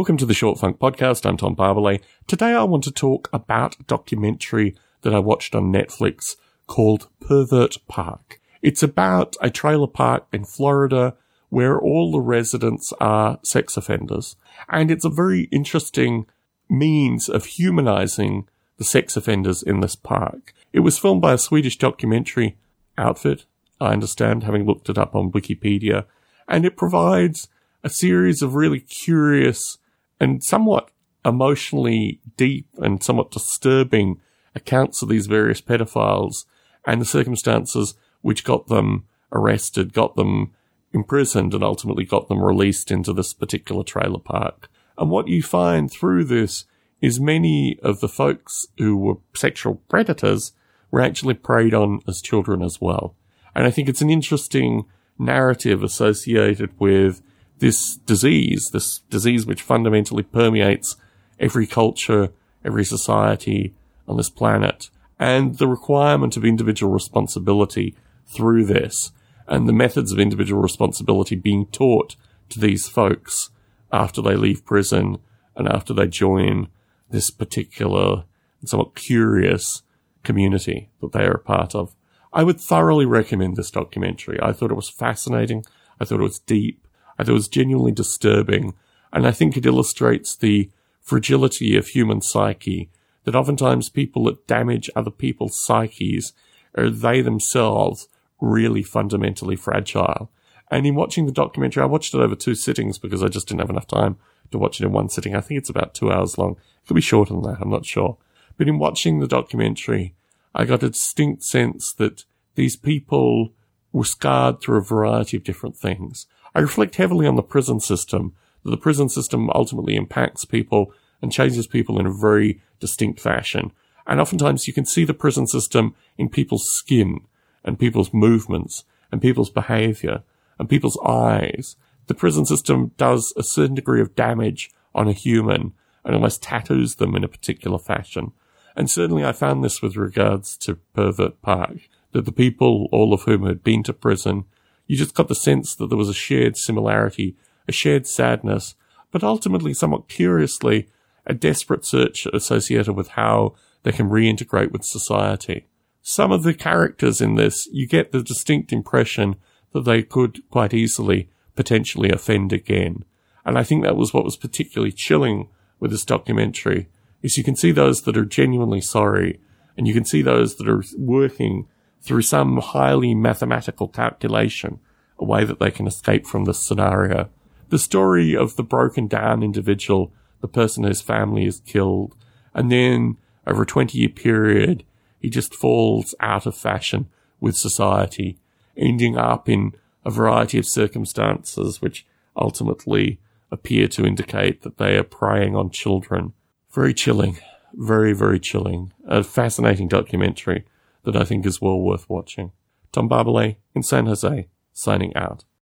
welcome to the Short Funk Podcast. I'm Tom Barbalet. Today I want to talk about a documentary that I watched on Netflix called Pervert Park. It's about a trailer park in Florida where all the residents are sex offenders. And it's a very interesting means of humanizing the sex offenders in this park. It was filmed by a Swedish documentary outfit, I understand, having looked it up on Wikipedia, and it provides a series of really curious and somewhat emotionally deep and somewhat disturbing accounts of these various pedophiles and the circumstances which got them arrested, got them imprisoned, and ultimately got them released into this particular trailer park. And what you find through this is many of the folks who were sexual predators were actually preyed on as children as well. And I think it's an interesting narrative associated with this disease, this disease which fundamentally permeates every culture, every society on this planet, and the requirement of individual responsibility through this, and the methods of individual responsibility being taught to these folks after they leave prison and after they join this particular and somewhat curious community that they are a part of. I would thoroughly recommend this documentary. I thought it was fascinating. I thought it was deep. Thought it was genuinely disturbing. And I think it illustrates the fragility of human psyche that oftentimes people that damage other people's psyches are they themselves really fundamentally fragile. And in watching the documentary, I watched it over two sittings because I just didn't have enough time to watch it in one sitting. I think it's about two hours long. It could be shorter than that. I'm not sure. But in watching the documentary, I got a distinct sense that these people were scarred through a variety of different things. I reflect heavily on the prison system, that the prison system ultimately impacts people and changes people in a very distinct fashion. And oftentimes you can see the prison system in people's skin and people's movements and people's behavior and people's eyes. The prison system does a certain degree of damage on a human and almost tattoos them in a particular fashion. And certainly I found this with regards to Pervert Park, that the people, all of whom had been to prison, you just got the sense that there was a shared similarity, a shared sadness, but ultimately, somewhat curiously, a desperate search associated with how they can reintegrate with society. Some of the characters in this, you get the distinct impression that they could quite easily potentially offend again. And I think that was what was particularly chilling with this documentary, is you can see those that are genuinely sorry, and you can see those that are working through some highly mathematical calculation, a way that they can escape from this scenario. The story of the broken down individual, the person whose family is killed, and then over a 20 year period, he just falls out of fashion with society, ending up in a variety of circumstances which ultimately appear to indicate that they are preying on children. Very chilling. Very, very chilling. A fascinating documentary that I think is well worth watching. Tom Barbalet in San Jose, signing out.